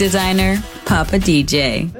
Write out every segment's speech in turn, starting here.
Designer, Papa DJ.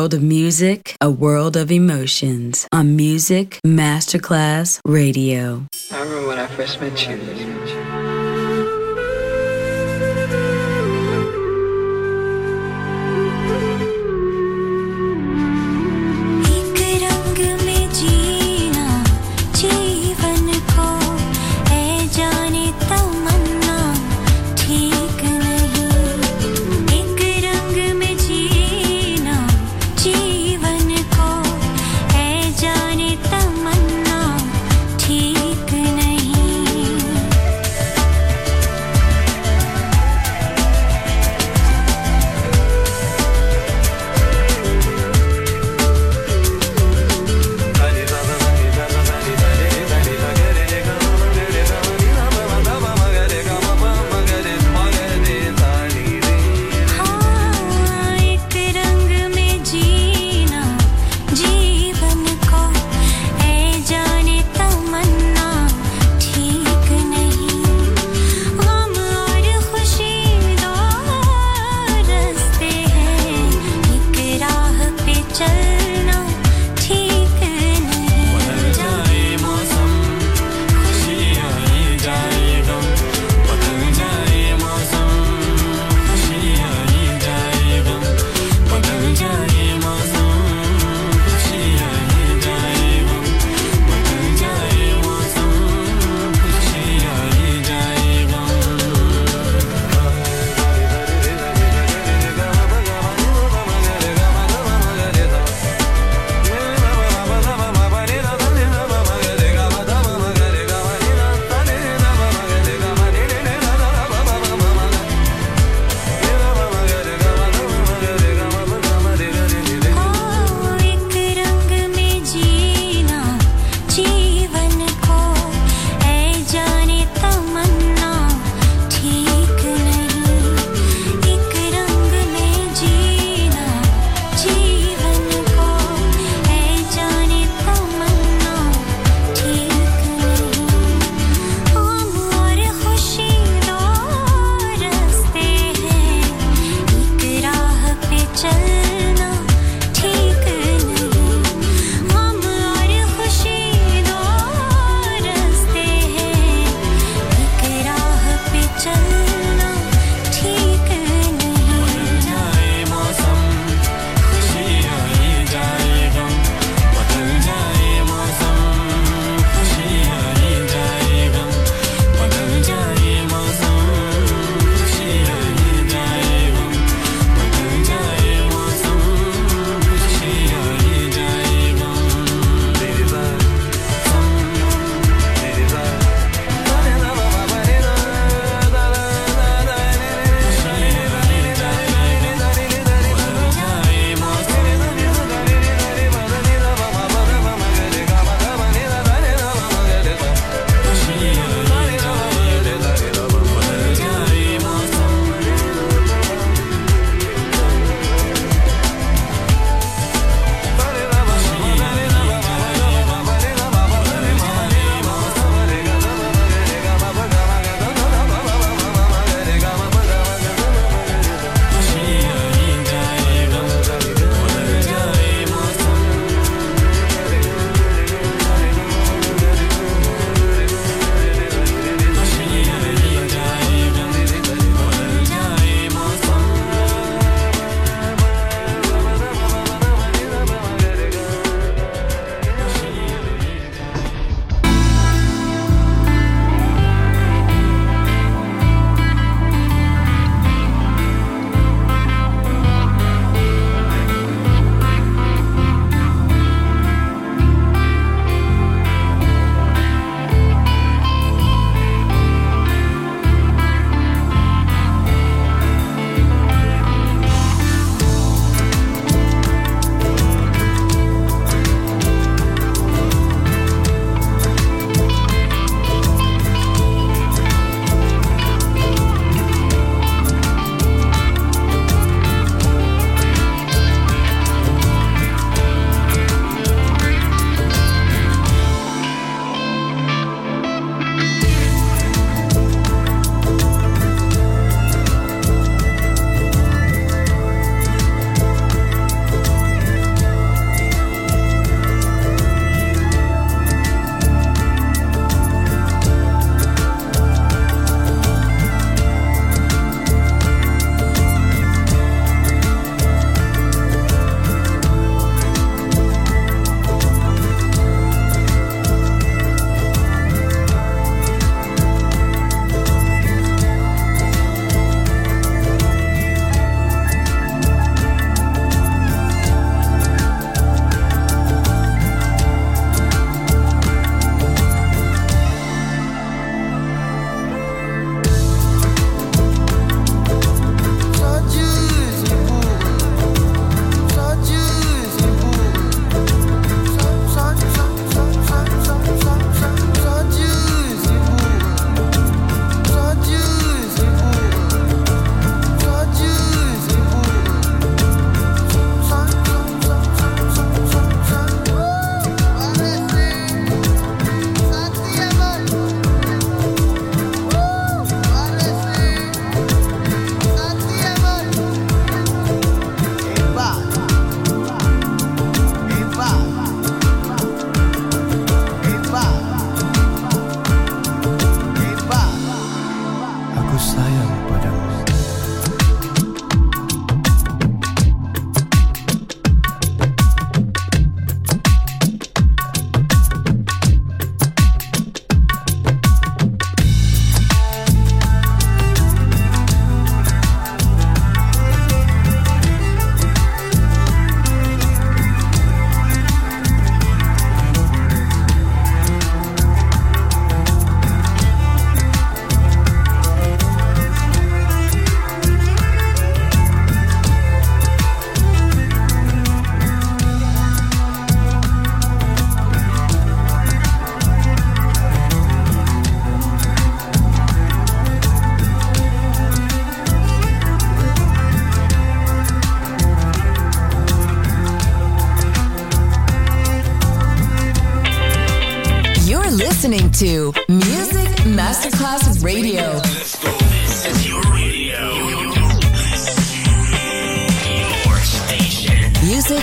World of music, a world of emotions on Music Masterclass Radio. I remember when I first met you.